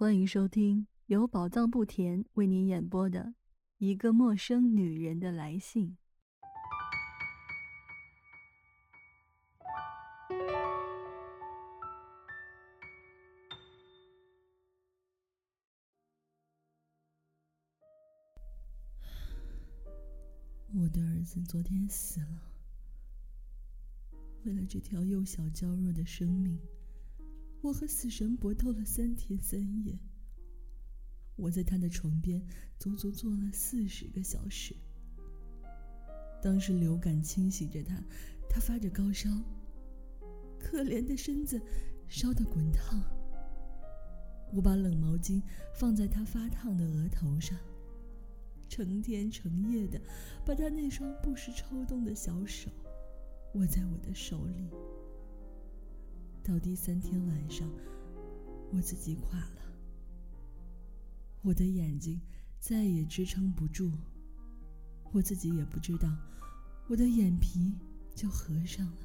欢迎收听由宝藏不甜为您演播的《一个陌生女人的来信》。我的儿子昨天死了，为了这条幼小娇弱的生命。我和死神搏斗了三天三夜，我在他的床边足足坐了四十个小时。当时流感侵袭着他，他发着高烧，可怜的身子烧得滚烫。我把冷毛巾放在他发烫的额头上，成天成夜的把他那双不时抽动的小手握在我的手里。到第三天晚上，我自己垮了，我的眼睛再也支撑不住，我自己也不知道，我的眼皮就合上了。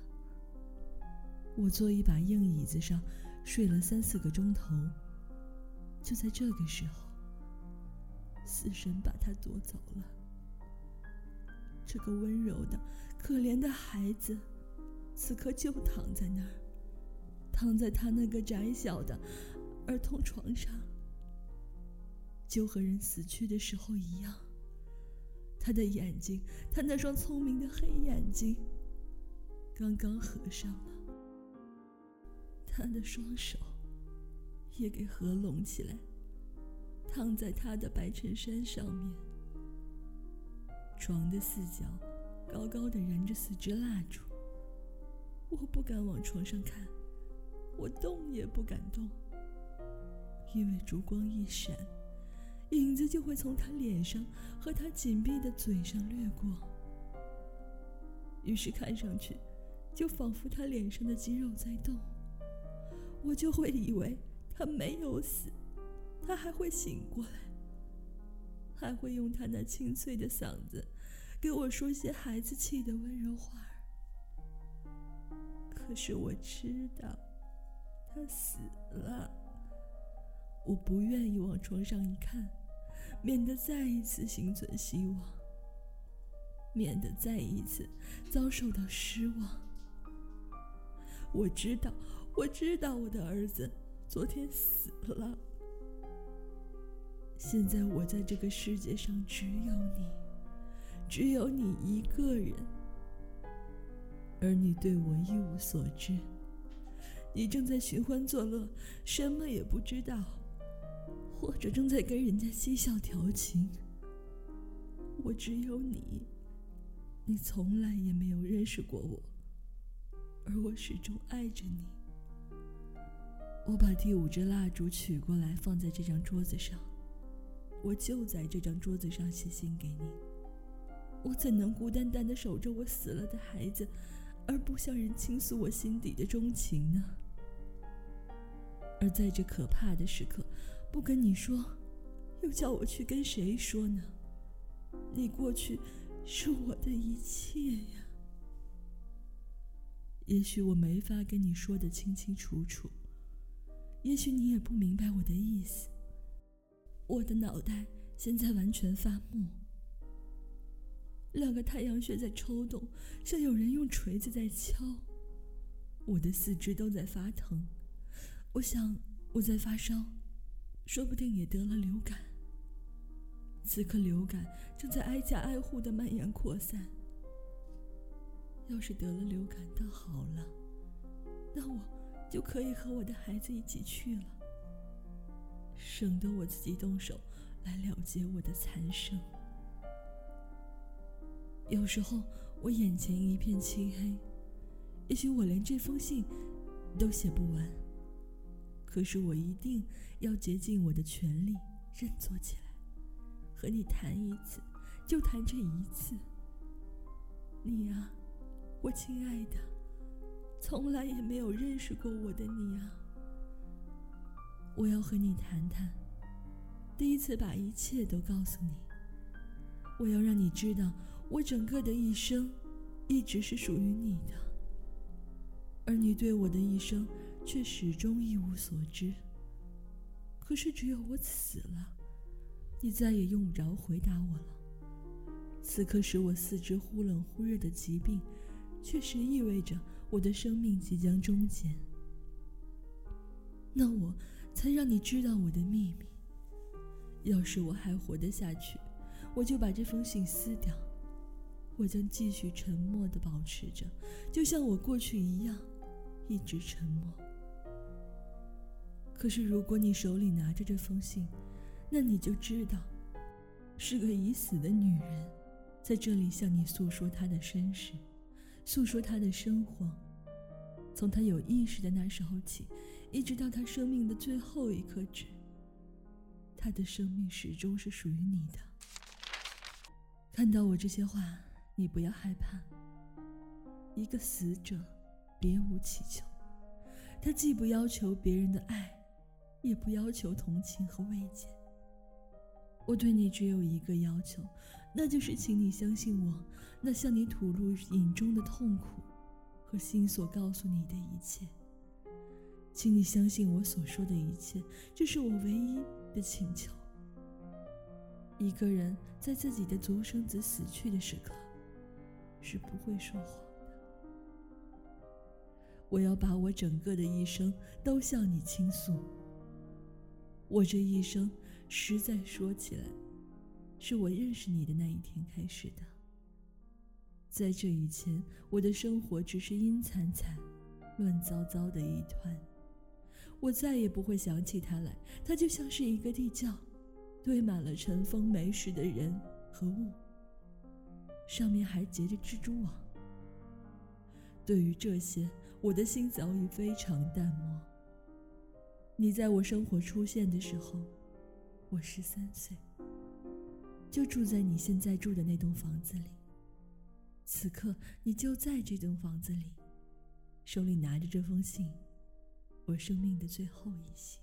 我坐一把硬椅子上睡了三四个钟头，就在这个时候，死神把他夺走了。这个温柔的、可怜的孩子，此刻就躺在那儿。躺在他那个窄小的儿童床上，就和人死去的时候一样。他的眼睛，他那双聪明的黑眼睛，刚刚合上了。他的双手也给合拢起来，躺在他的白衬衫上面。床的四角高高的燃着四支蜡烛，我不敢往床上看。我动也不敢动，因为烛光一闪，影子就会从他脸上和他紧闭的嘴上掠过。于是看上去，就仿佛他脸上的肌肉在动。我就会以为他没有死，他还会醒过来，还会用他那清脆的嗓子，给我说些孩子气的温柔话儿。可是我知道。他死了，我不愿意往床上一看，免得再一次心存希望，免得再一次遭受到失望。我知道，我知道我的儿子昨天死了。现在我在这个世界上只有你，只有你一个人，而你对我一无所知。你正在寻欢作乐，什么也不知道，或者正在跟人家嬉笑调情。我只有你，你从来也没有认识过我，而我始终爱着你。我把第五支蜡烛取过来，放在这张桌子上。我就在这张桌子上写信给你。我怎能孤单单的守着我死了的孩子，而不向人倾诉我心底的钟情呢？而在这可怕的时刻，不跟你说，又叫我去跟谁说呢？你过去是我的一切呀。也许我没法跟你说的清清楚楚，也许你也不明白我的意思。我的脑袋现在完全发木，两个太阳穴在抽动，像有人用锤子在敲。我的四肢都在发疼。我想我在发烧，说不定也得了流感。此刻流感正在挨家挨户的蔓延扩散。要是得了流感倒好了，那我就可以和我的孩子一起去了，省得我自己动手来了结我的残生。有时候我眼前一片漆黑，也许我连这封信都写不完。可是我一定要竭尽我的全力，振作起来，和你谈一次，就谈这一次。你啊，我亲爱的，从来也没有认识过我的你啊。我要和你谈谈，第一次把一切都告诉你。我要让你知道，我整个的一生，一直是属于你的，而你对我的一生。却始终一无所知。可是只有我死了，你再也用不着回答我了。此刻使我四肢忽冷忽热的疾病，确实意味着我的生命即将终结。那我才让你知道我的秘密。要是我还活得下去，我就把这封信撕掉。我将继续沉默的保持着，就像我过去一样，一直沉默。可是如果你手里拿着这封信，那你就知道，是个已死的女人。在这里向你诉说她的身世，诉说她的生活。从她有意识的那时候起，一直到她生命的最后一刻止，他的生命始终是属于你的。看到我这些话，你不要害怕。一个死者，别无祈求。他既不要求别人的爱，也不要求同情和慰藉。我对你只有一个要求。那就是，请你相信我，那向你吐露隐中的痛苦和心所告诉你的一切。请你相信我所说的一切，这是我唯一的请求。一个人在自己的独生子死去的时刻，是不会说谎的。我要把我整个的一生都向你倾诉。我这一生，实在说起来。是我认识你的那一天开始的。在这以前，我的生活只是阴惨惨、乱糟糟的一团。我再也不会想起他来，他就像是一个地窖，堆满了尘封没时的人和物，上面还结着蜘蛛网。对于这些，我的心早已非常淡漠。你在我生活出现的时候，我十三岁。就住在你现在住的那栋房子里。此刻，你就在这栋房子里，手里拿着这封信，我生命的最后一息。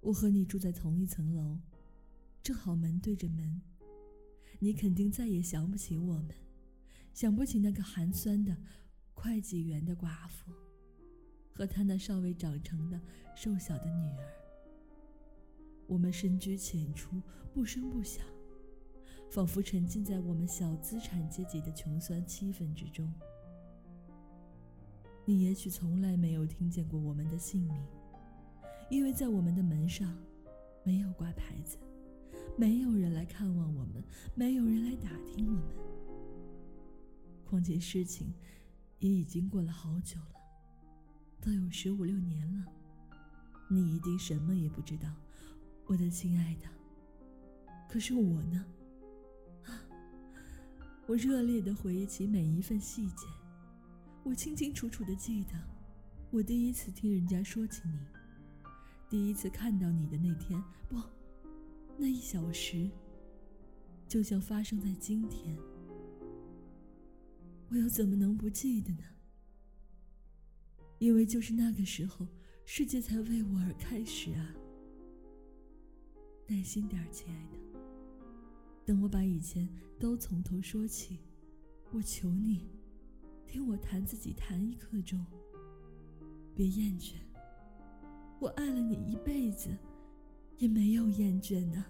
我和你住在同一层楼，正好门对着门。你肯定再也想不起我们，想不起那个寒酸的会计员的寡妇，和他那尚未长成的瘦小的女儿。我们深居浅出，不声不响，仿佛沉浸在我们小资产阶级的穷酸气氛之中。你也许从来没有听见过我们的姓名，因为在我们的门上没有挂牌子，没有人来看望我们，没有人来打听我们。况且事情也已经过了好久了，都有十五六年了，你一定什么也不知道。我的亲爱的，可是我呢？啊！我热烈的回忆起每一份细节，我清清楚楚的记得，我第一次听人家说起你，第一次看到你的那天，不，那一小时，就像发生在今天。我又怎么能不记得呢？因为就是那个时候，世界才为我而开始啊！耐心点，亲爱的。等我把以前都从头说起，我求你，听我弹自己弹一刻钟。别厌倦，我爱了你一辈子，也没有厌倦呢。